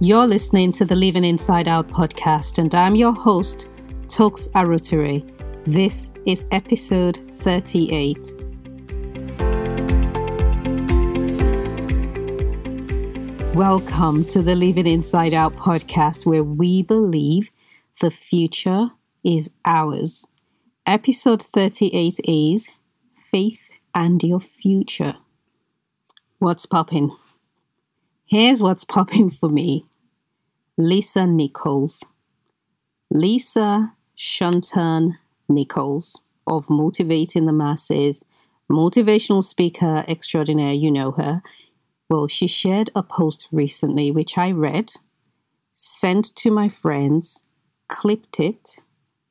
You're listening to the Living Inside Out podcast, and I'm your host, Toks Aruwoture. This is episode 38. Welcome to the Living Inside Out podcast, where we believe the future is ours. Episode 38 is Faith and Your Future. What's popping? Here's what's popping for me Lisa Nichols. Lisa Shunton Nichols of Motivating the Masses, motivational speaker extraordinaire, you know her. Well, she shared a post recently which I read, sent to my friends, clipped it,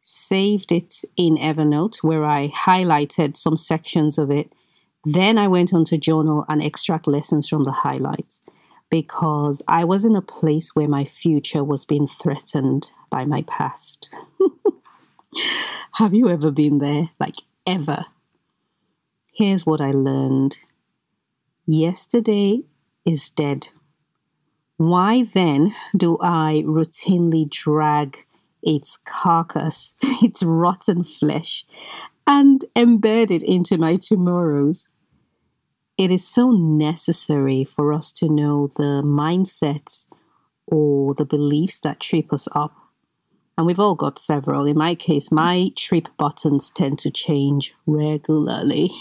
saved it in Evernote where I highlighted some sections of it. Then I went on to journal and extract lessons from the highlights because I was in a place where my future was being threatened by my past. Have you ever been there? Like, ever? Here's what I learned Yesterday is dead. Why then do I routinely drag its carcass, its rotten flesh, and embed it into my tomorrows? It is so necessary for us to know the mindsets or the beliefs that trip us up. And we've all got several. In my case, my trip buttons tend to change regularly.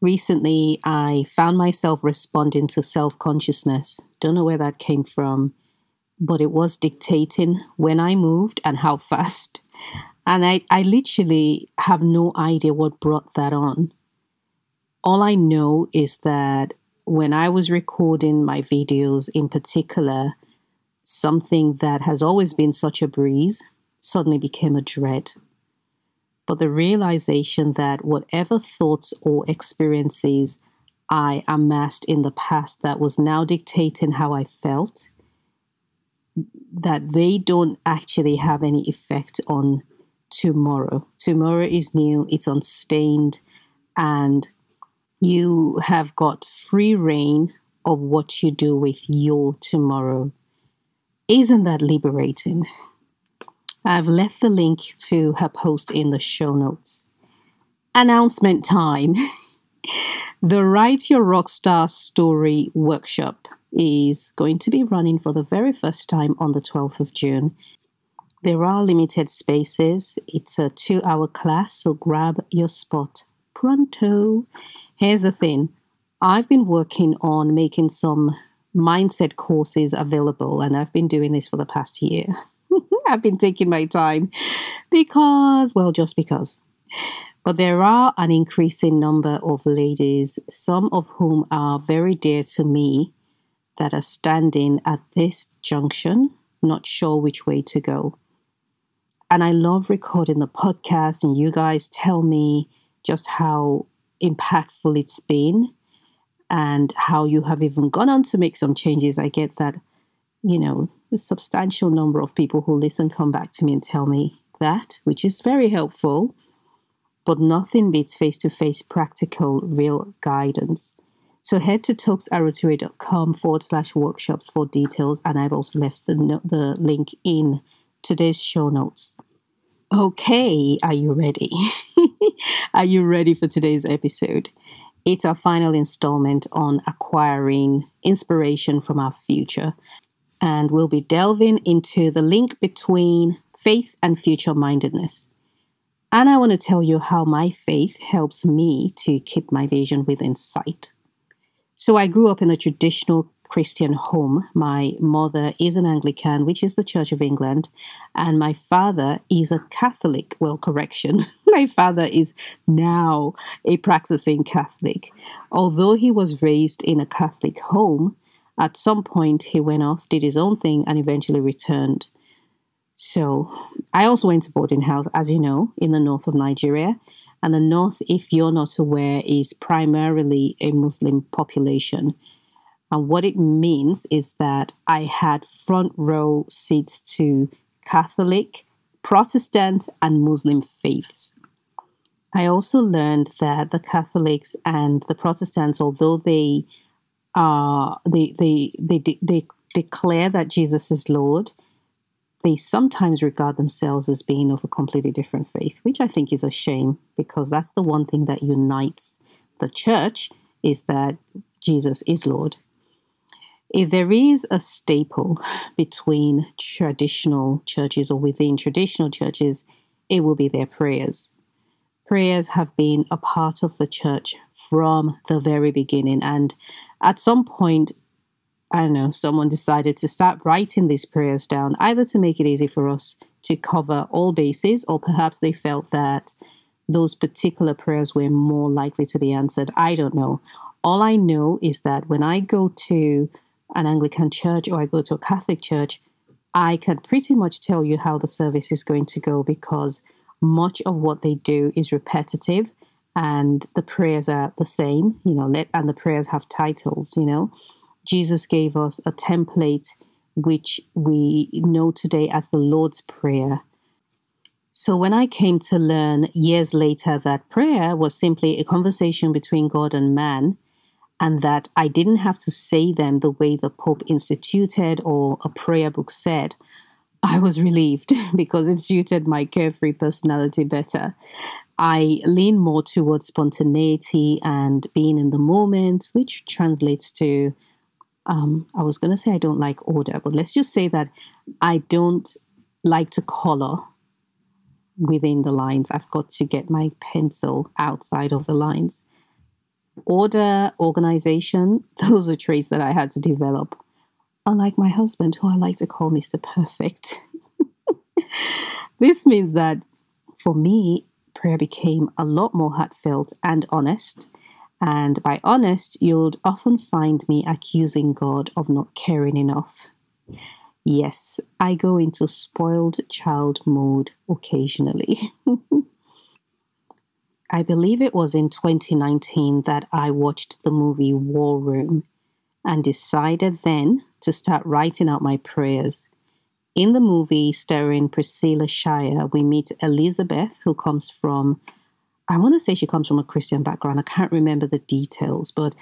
Recently, I found myself responding to self consciousness. Don't know where that came from, but it was dictating when I moved and how fast. And I, I literally have no idea what brought that on. All I know is that when I was recording my videos in particular, something that has always been such a breeze suddenly became a dread but the realization that whatever thoughts or experiences I amassed in the past that was now dictating how I felt, that they don't actually have any effect on tomorrow. Tomorrow is new, it's unstained, and you have got free reign of what you do with your tomorrow. Isn't that liberating? I've left the link to her post in the show notes. Announcement time. the Write Your Rockstar Story workshop is going to be running for the very first time on the 12th of June. There are limited spaces. It's a two hour class, so grab your spot pronto. Here's the thing I've been working on making some mindset courses available, and I've been doing this for the past year. I've been taking my time because, well, just because. But there are an increasing number of ladies, some of whom are very dear to me, that are standing at this junction, not sure which way to go. And I love recording the podcast, and you guys tell me just how impactful it's been and how you have even gone on to make some changes. I get that, you know, a substantial number of people who listen come back to me and tell me that, which is very helpful. But nothing beats face to face practical, real guidance. So head to toksaruwoture.com forward slash workshops for details, and I've also left the, the link in today's show notes. Okay, are you ready? are you ready for today's episode? It's our final installment on acquiring inspiration from our future and we'll be delving into the link between faith and future mindedness. And I want to tell you how my faith helps me to keep my vision within sight. So, I grew up in a traditional Christian home. My mother is an Anglican, which is the Church of England, and my father is a Catholic. Well, correction, my father is now a practicing Catholic. Although he was raised in a Catholic home, at some point, he went off, did his own thing, and eventually returned. So, I also went to boarding house, as you know, in the north of Nigeria. And the north, if you're not aware, is primarily a Muslim population. And what it means is that I had front row seats to Catholic, Protestant, and Muslim faiths. I also learned that the Catholics and the Protestants, although they uh, they, they, they, they declare that Jesus is Lord, they sometimes regard themselves as being of a completely different faith, which I think is a shame because that's the one thing that unites the church is that Jesus is Lord. If there is a staple between traditional churches or within traditional churches, it will be their prayers. Prayers have been a part of the church from the very beginning. And at some point, I don't know, someone decided to start writing these prayers down, either to make it easy for us to cover all bases, or perhaps they felt that those particular prayers were more likely to be answered. I don't know. All I know is that when I go to an Anglican church or I go to a Catholic church, I can pretty much tell you how the service is going to go because much of what they do is repetitive and the prayers are the same, you know, and the prayers have titles, you know. Jesus gave us a template which we know today as the Lord's Prayer. So when I came to learn years later that prayer was simply a conversation between God and man, and that I didn't have to say them the way the Pope instituted or a prayer book said, I was relieved because it suited my carefree personality better. I lean more towards spontaneity and being in the moment, which translates to um, I was going to say I don't like order, but let's just say that I don't like to color within the lines. I've got to get my pencil outside of the lines order, organization, those are traits that I had to develop. Unlike my husband, who I like to call Mr. Perfect. this means that for me, prayer became a lot more heartfelt and honest. And by honest, you'll often find me accusing God of not caring enough. Yes, I go into spoiled child mode occasionally. I believe it was in 2019 that I watched the movie War Room and decided then to start writing out my prayers. In the movie starring Priscilla Shirer, we meet Elizabeth, who comes from, I want to say she comes from a Christian background. I can't remember the details, but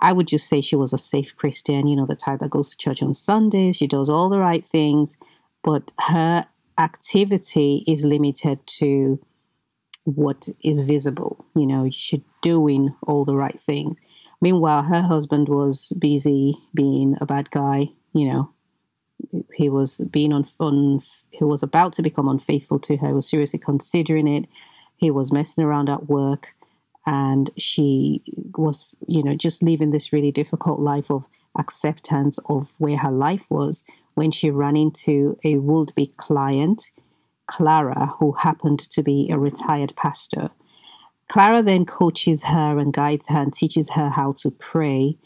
I would just say she was a safe Christian, you know, the type that goes to church on Sundays. She does all the right things, but her activity is limited to what is visible. You know, she's doing all the right things. Meanwhile, her husband was busy being a bad guy. You know, he was being on, on he was about to become unfaithful to her. He was seriously considering it. He was messing around at work, and she was, you know, just living this really difficult life of acceptance of where her life was when she ran into a would-be client Clara, who happened to be a retired pastor. Clara then coaches her and guides her and teaches her how to pray.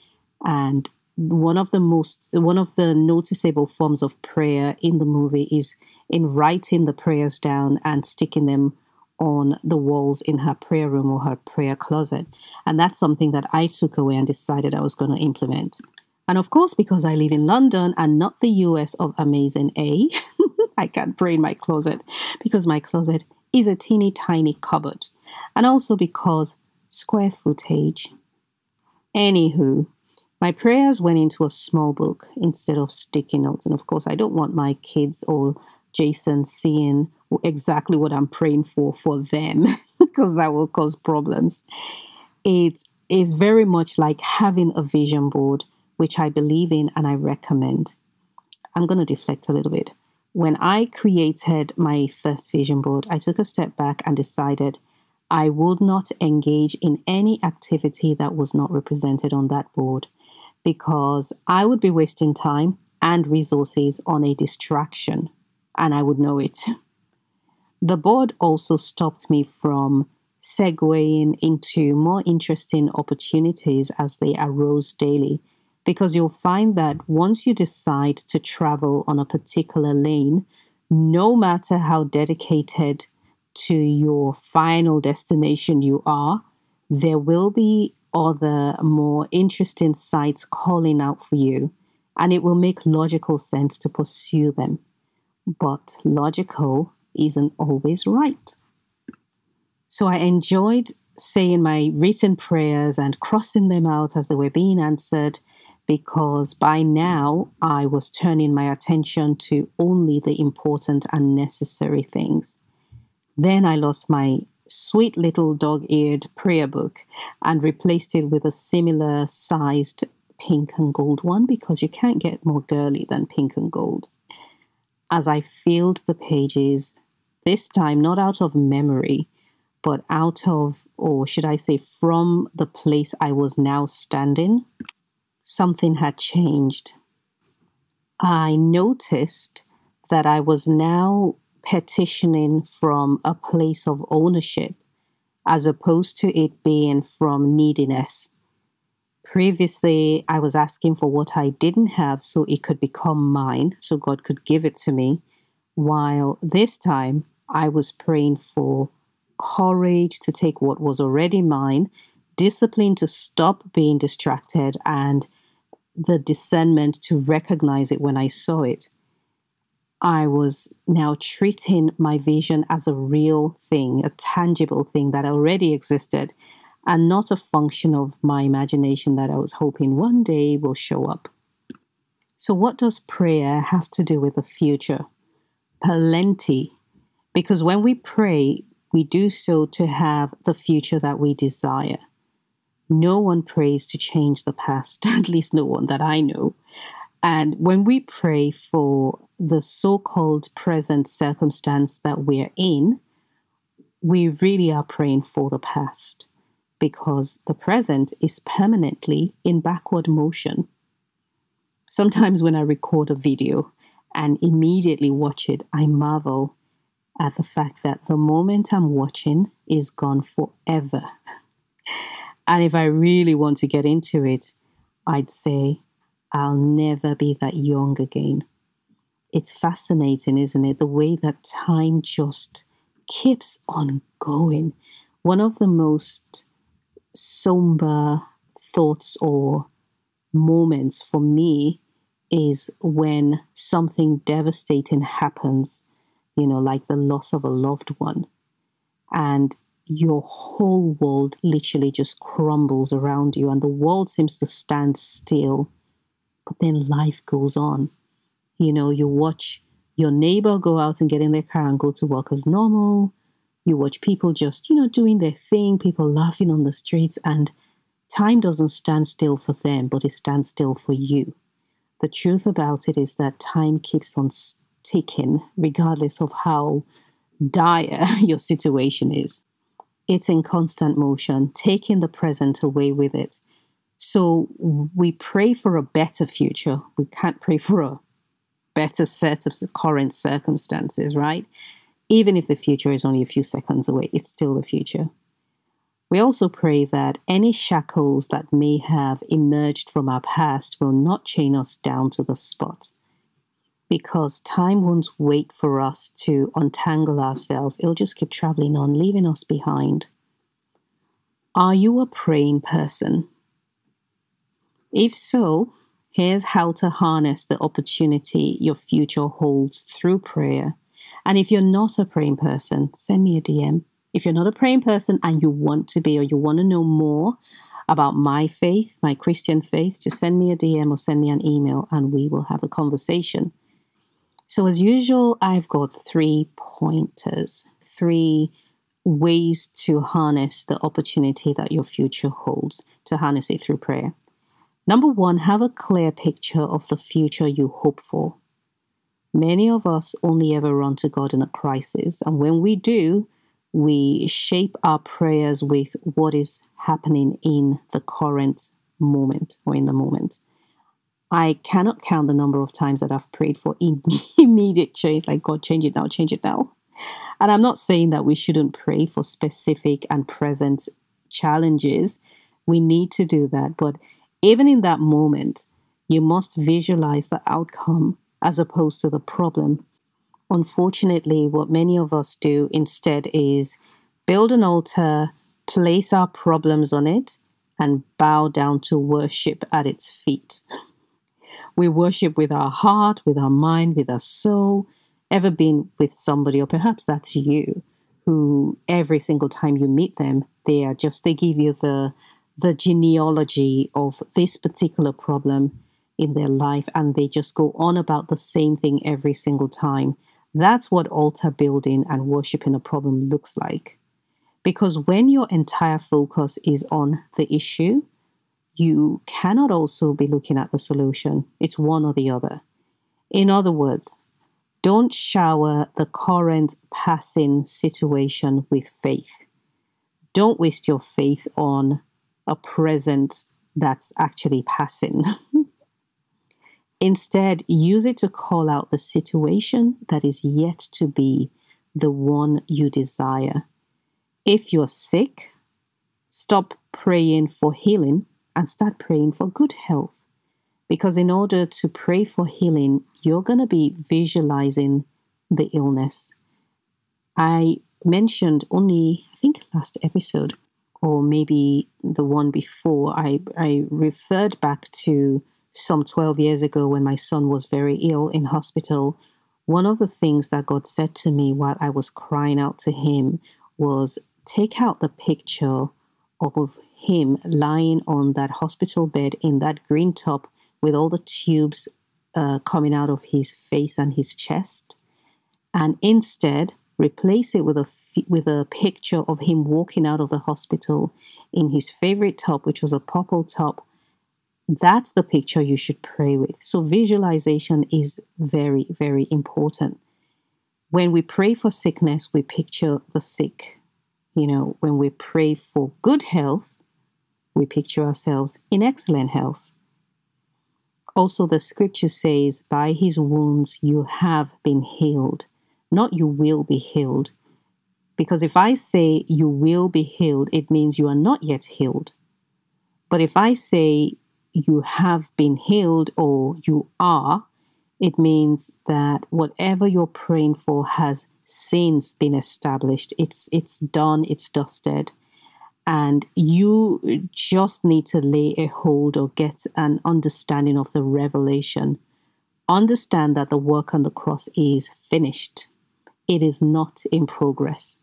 And one of the most, one of the noticeable forms of prayer in the movie is in writing the prayers down and sticking them on the walls in her prayer room or her prayer closet. And that's something that I took away and decided I was going to implement. And of course, because I live in London and not the US of Amazing A, I can't pray in my closet because my closet is a teeny tiny cupboard. And also because square footage. Anywho, my prayers went into a small book instead of sticky notes. And of course, I don't want my kids or Jason seeing exactly what I'm praying for for them because that will cause problems. It is very much like having a vision board, which I believe in and I recommend. I'm going to deflect a little bit. When I created my first vision board, I took a step back and decided I would not engage in any activity that was not represented on that board because I would be wasting time and resources on a distraction, and I would know it. The board also stopped me from segueing into more interesting opportunities as they arose daily because you'll find that once you decide to travel on a particular lane, no matter how dedicated to your final destination you are, there will be other more interesting sites calling out for you, and it will make logical sense to pursue them. But logical isn't always right. So I enjoyed saying my written prayers and crossing them out as they were being answered because by now I was turning my attention to only the important and necessary things. Then I lost my sweet little dog eared prayer book and replaced it with a similar sized pink and gold one because you can't get more girly than pink and gold. As I filled the pages, this time not out of memory, but out of, or should I say, from the place I was now standing, something had changed. I noticed that I was now petitioning from a place of ownership as opposed to it being from neediness. Previously, I was asking for what I didn't have so it could become mine, so God could give it to me, while this time I was praying for courage to take what was already mine, discipline to stop being distracted, and the discernment to recognize it when I saw it. I was now treating my vision as a real thing, a tangible thing that already existed, and not a function of my imagination that I was hoping one day will show up. So, what does prayer have to do with the future? Plenty. Because when we pray, we do so to have the future that we desire. No one prays to change the past, at least no one that I know. And when we pray for the so called present circumstance that we're in, we really are praying for the past because the present is permanently in backward motion. Sometimes when I record a video and immediately watch it, I marvel at the fact that the moment I'm watching is gone forever. and if I really want to get into it, I'd say I'll never be that young again. It's fascinating, isn't it? The way that time just keeps on going. One of the most somber thoughts or moments for me is when something devastating happens, you know, like the loss of a loved one, and your whole world literally just crumbles around you, and the world seems to stand still but then life goes on. You know, you watch your neighbor go out and get in their car and go to work as normal. You watch people just, you know, doing their thing, people laughing on the streets, and time doesn't stand still for them, but it stands still for you. The truth about it is that time keeps on ticking, regardless of how dire your situation is. It's in constant motion, taking the present away with it. So we pray for a better future. We can't pray for a better set of current circumstances, right? Even if the future is only a few seconds away, it's still the future. We also pray that any shackles that may have emerged from our past will not chain us down to the spot. Because time won't wait for us to untangle ourselves, it'll just keep traveling on, leaving us behind. Are you a praying person? If so, here's how to harness the opportunity your future holds through prayer. And if you're not a praying person, send me a DM. If you're not a praying person and you want to be or you want to know more about my faith, my Christian faith, just send me a DM or send me an email and we will have a conversation. So, as usual, I've got three pointers, three ways to harness the opportunity that your future holds, to harness it through prayer. Number one, have a clear picture of the future you hope for. Many of us only ever run to God in a crisis, and when we do, we shape our prayers with what is happening in the current moment or in the moment. I cannot count the number of times that I've prayed for immediate change, like God, change it now, change it now. And I'm not saying that we shouldn't pray for specific and present challenges. We need to do that, but even in that moment, you must visualize the outcome as opposed to the problem. Unfortunately, what many of us do instead is build an altar, place our problems on it, and bow down to worship at its feet. We worship with our heart, with our mind, with our soul. Ever been with somebody, or perhaps that's you, who every single time you meet them, they are just they give you the the genealogy of this particular problem in their life and they just go on about the same thing every single time. That's what altar building and worshiping a problem looks like. Because when your entire focus is on the issue, you cannot also be looking at the solution. It's one or the other. In other words, don't shower the current passing situation with faith. Don't waste your faith on a present that's actually passing. Instead, use it to call out the situation that is yet to be the one you desire. If you're sick, stop praying for healing and start praying for good health. Because in order to pray for healing, you're going to be visualizing the illness. I mentioned only, I think, last episode, or maybe the one before, I, I referred back to some 12 years ago when my son was very ill in hospital. One of the things that God said to me while I was crying out to Him was take out the picture of him lying on that hospital bed in that green top with all the tubes uh, coming out of his face and his chest, and instead replace it with a with a picture of him walking out of the hospital in his favorite top, which was a purple top. That's the picture you should pray with. So visualization is very very important. When we pray for sickness, we picture the sick. You know, when we pray for good health, we picture ourselves in excellent health. Also, the scripture says, By his wounds you have been healed, not you will be healed. Because if I say you will be healed, it means you are not yet healed. But if I say you have been healed or you are, it means that whatever you're praying for has since been established. It's it's done, it's dusted and you just need to lay a hold or get an understanding of the revelation. Understand that the work on the cross is finished, it is not in progress.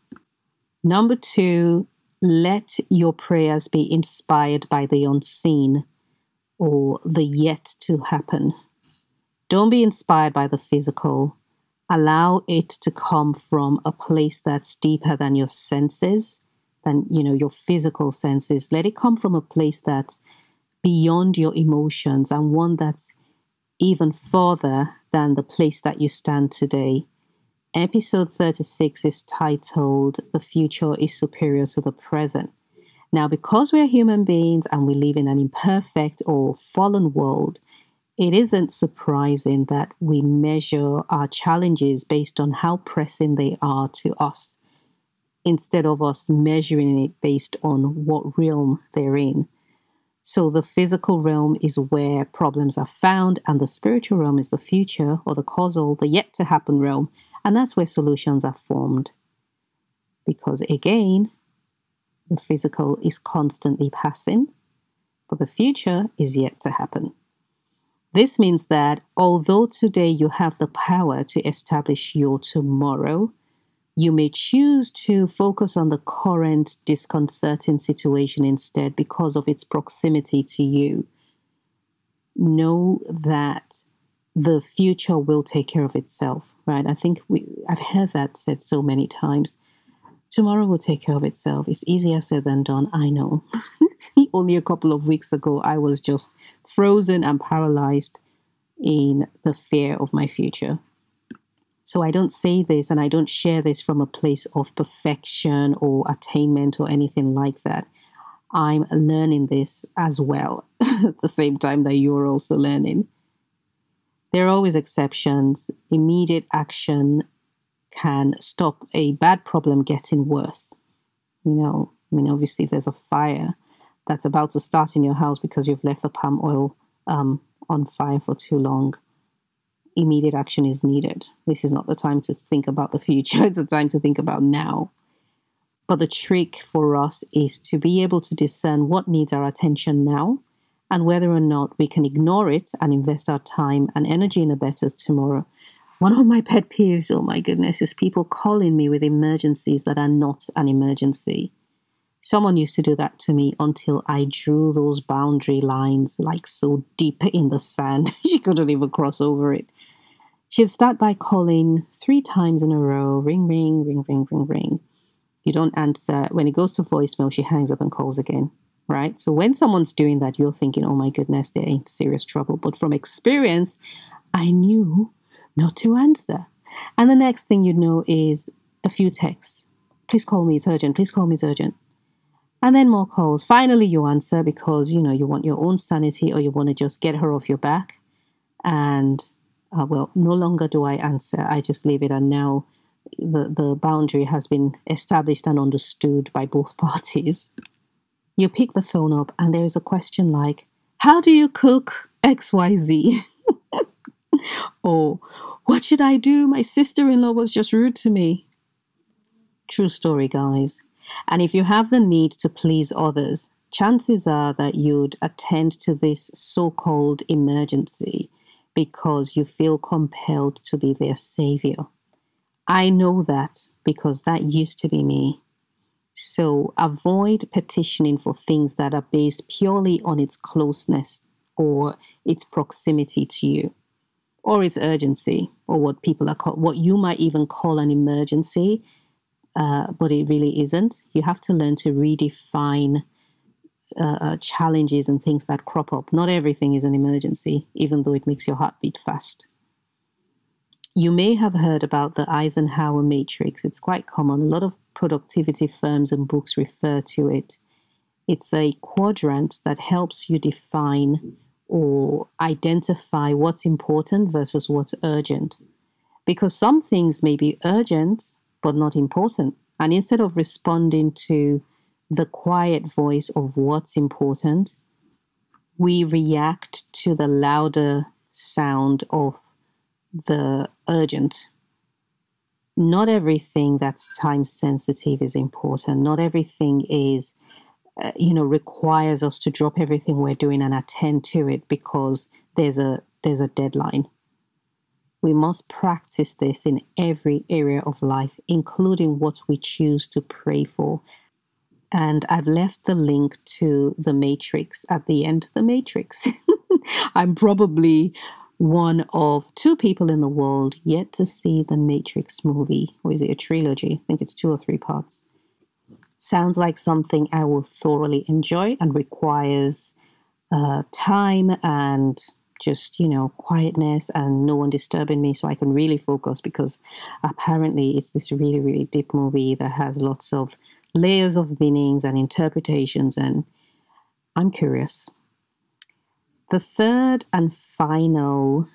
Number two, let your prayers be inspired by the unseen or the yet to happen. Don't be inspired by the physical. Allow it to come from a place that's deeper than your senses than you know your physical senses let it come from a place that's beyond your emotions and one that's even further than the place that you stand today episode 36 is titled the future is superior to the present now because we're human beings and we live in an imperfect or fallen world it isn't surprising that we measure our challenges based on how pressing they are to us instead of us measuring it based on what realm they're in. So the physical realm is where problems are found, and the spiritual realm is the future or the causal, the yet to happen realm, and that's where solutions are formed. Because again, the physical is constantly passing, but the future is yet to happen. This means that although today you have the power to establish your tomorrow, you may choose to focus on the current disconcerting situation instead because of its proximity to you. Know that the future will take care of itself, right? I think we I've heard that said so many times. Tomorrow will take care of itself. It's easier said than done, I know. Only a couple of weeks ago I was just frozen and paralyzed in the fear of my future. So I don't say this and I don't share this from a place of perfection or attainment or anything like that. I'm learning this as well at the same time that you're also learning. There are always exceptions. Immediate action can stop a bad problem getting worse. You know, I mean, obviously, if there's a fire that's about to start in your house because you've left the palm oil um, on fire for too long, immediate action is needed. This is not the time to think about the future, it's the time to think about now. But the trick for us is to be able to discern what needs our attention now and whether or not we can ignore it and invest our time and energy in a better tomorrow. One of my pet peeves, oh my goodness, is people calling me with emergencies that are not an emergency. Someone used to do that to me until I drew those boundary lines like so deep in the sand, she couldn't even cross over it. She'd start by calling three times in a row ring, ring, ring, ring, ring, ring. You don't answer. When it goes to voicemail, she hangs up and calls again, right? So when someone's doing that, you're thinking, oh my goodness, they're in serious trouble. But from experience, I knew not to answer. And the next thing you know is a few texts. Please call me, it's urgent. Please call me, it's urgent. And then more calls. Finally, you answer because, you know, you want your own sanity or you want to just get her off your back. And, uh, well, no longer do I answer. I just leave it. And now the, the boundary has been established and understood by both parties. You pick the phone up and there is a question like, How do you cook XYZ? or, What should I do? My sister in law was just rude to me. True story, guys. And if you have the need to please others, chances are that you'd attend to this so called emergency because you feel compelled to be their savior. I know that because that used to be me. So avoid petitioning for things that are based purely on its closeness or its proximity to you or its urgency or what people are what you might even call an emergency uh, but it really isn't. You have to learn to redefine uh, uh, challenges and things that crop up. Not everything is an emergency, even though it makes your heart beat fast. You may have heard about the Eisenhower matrix. It's quite common. A lot of productivity firms and books refer to it. It's a quadrant that helps you define or identify what's important versus what's urgent. Because some things may be urgent but not important. And instead of responding to the quiet voice of what's important, we react to the louder sound of the urgent. Not everything that's time sensitive is important. Not everything is, uh, you know, requires us to drop everything we're doing and attend to it because there's a there's a deadline. We must practice this in every area of life, including what we choose to pray for. And I've left the link to The Matrix at the end The Matrix. I'm probably one of two people in the world yet to see the Matrix movie. Or is it a trilogy? I think it's two or three parts. Sounds like something I will thoroughly enjoy and requires uh, time and just you know quietness and no one disturbing me so i can really focus because apparently it's this really really deep movie that has lots of layers of meanings and interpretations and i'm curious the third and final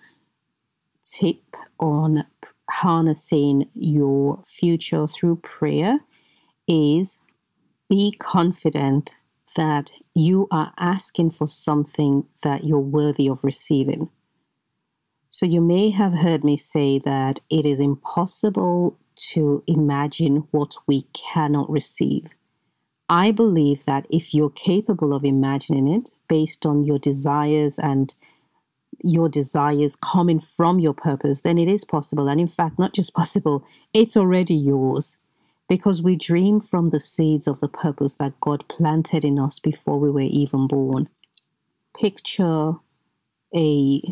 tip on harnessing your future through prayer is be confident that you are asking for something that you're worthy of receiving. So you may have heard me say that it is impossible to imagine what we cannot receive. I believe that if you're capable of imagining it based on your desires and your desires coming from your purpose, then it is possible. And in fact, not just possible, it's already yours because we dream from the seeds of the purpose that God planted in us before we were even born. Picture a,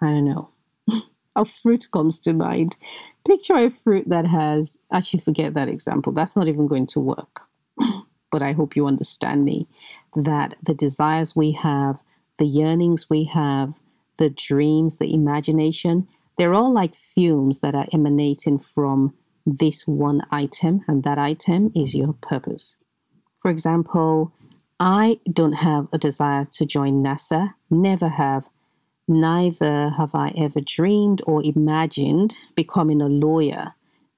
I don't know, a fruit comes to mind. Picture a fruit that has, actually, forget that example. That's not even going to work. But I hope you understand me that the desires we have, the yearnings we have, the dreams, the imagination, they're all like fumes that are emanating from this one item, and that item is your purpose. For example, I don't have a desire to join NASA, never have. Neither have I ever dreamed or imagined becoming a lawyer.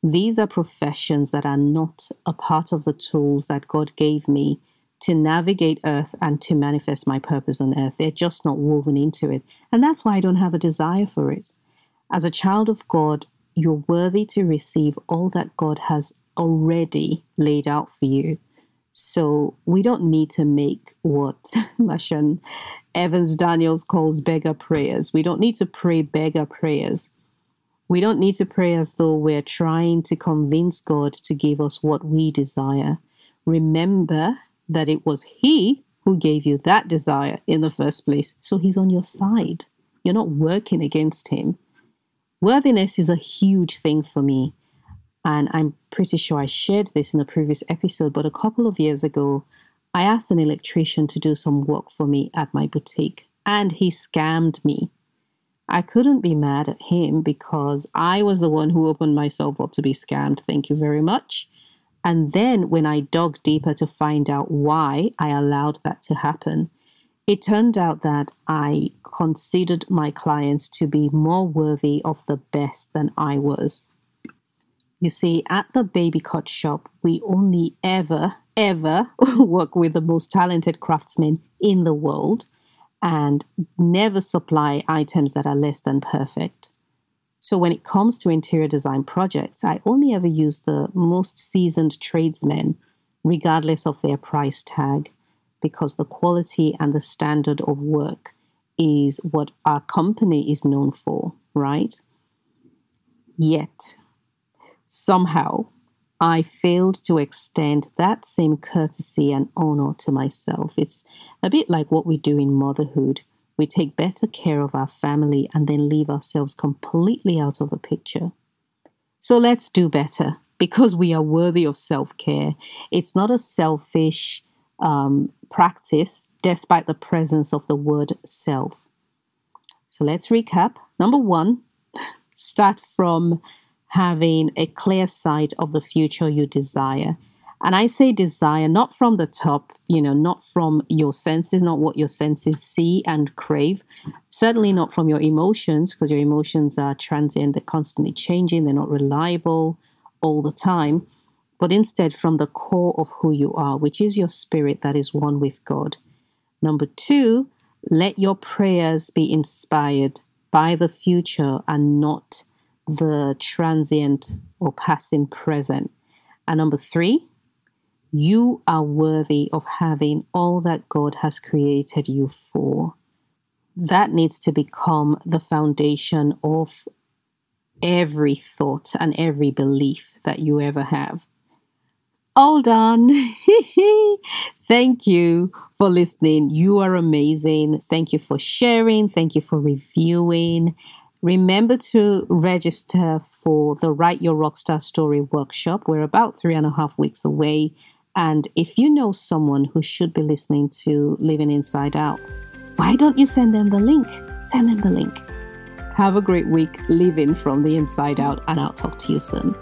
These are professions that are not a part of the tools that God gave me to navigate earth and to manifest my purpose on earth. They're just not woven into it. And that's why I don't have a desire for it. As a child of God, you're worthy to receive all that God has already laid out for you. So we don't need to make what Mashan Evans Daniels calls beggar prayers. We don't need to pray beggar prayers. We don't need to pray as though we're trying to convince God to give us what we desire. Remember that it was He who gave you that desire in the first place, so He's on your side. You're not working against Him. Worthiness is a huge thing for me. And I'm pretty sure I shared this in a previous episode, but a couple of years ago, I asked an electrician to do some work for me at my boutique, and he scammed me. I couldn't be mad at him because I was the one who opened myself up to be scammed. Thank you very much. And then when I dug deeper to find out why I allowed that to happen, it turned out that I considered my clients to be more worthy of the best than I was. You see, at the Baby Cot Shop, we only ever, ever work with the most talented craftsmen in the world and never supply items that are less than perfect. So, when it comes to interior design projects, I only ever use the most seasoned tradesmen, regardless of their price tag, because the quality and the standard of work is what our company is known for, right? Yet, somehow, I failed to extend that same courtesy and honor to myself. It's a bit like what we do in motherhood. We take better care of our family and then leave ourselves completely out of the picture. So let's do better because we are worthy of self care. It's not a selfish um, practice, despite the presence of the word self. So let's recap. Number one, start from having a clear sight of the future you desire. And I say desire not from the top, you know, not from your senses, not what your senses see and crave, certainly not from your emotions, because your emotions are transient, they're constantly changing, they're not reliable all the time, but instead from the core of who you are, which is your spirit that is one with God. Number two, let your prayers be inspired by the future and not the transient or passing present. And number three, you are worthy of having all that God has created you for. That needs to become the foundation of every thought and every belief that you ever have. All done. Thank you for listening. You are amazing. Thank you for sharing. Thank you for reviewing. Remember to register for the Write Your Rockstar Story workshop. We're about three and a half weeks away. And if you know someone who should be listening to Living Inside Out, why don't you send them the link? Send them the link. Have a great week living from the inside out, and I'll talk to you soon.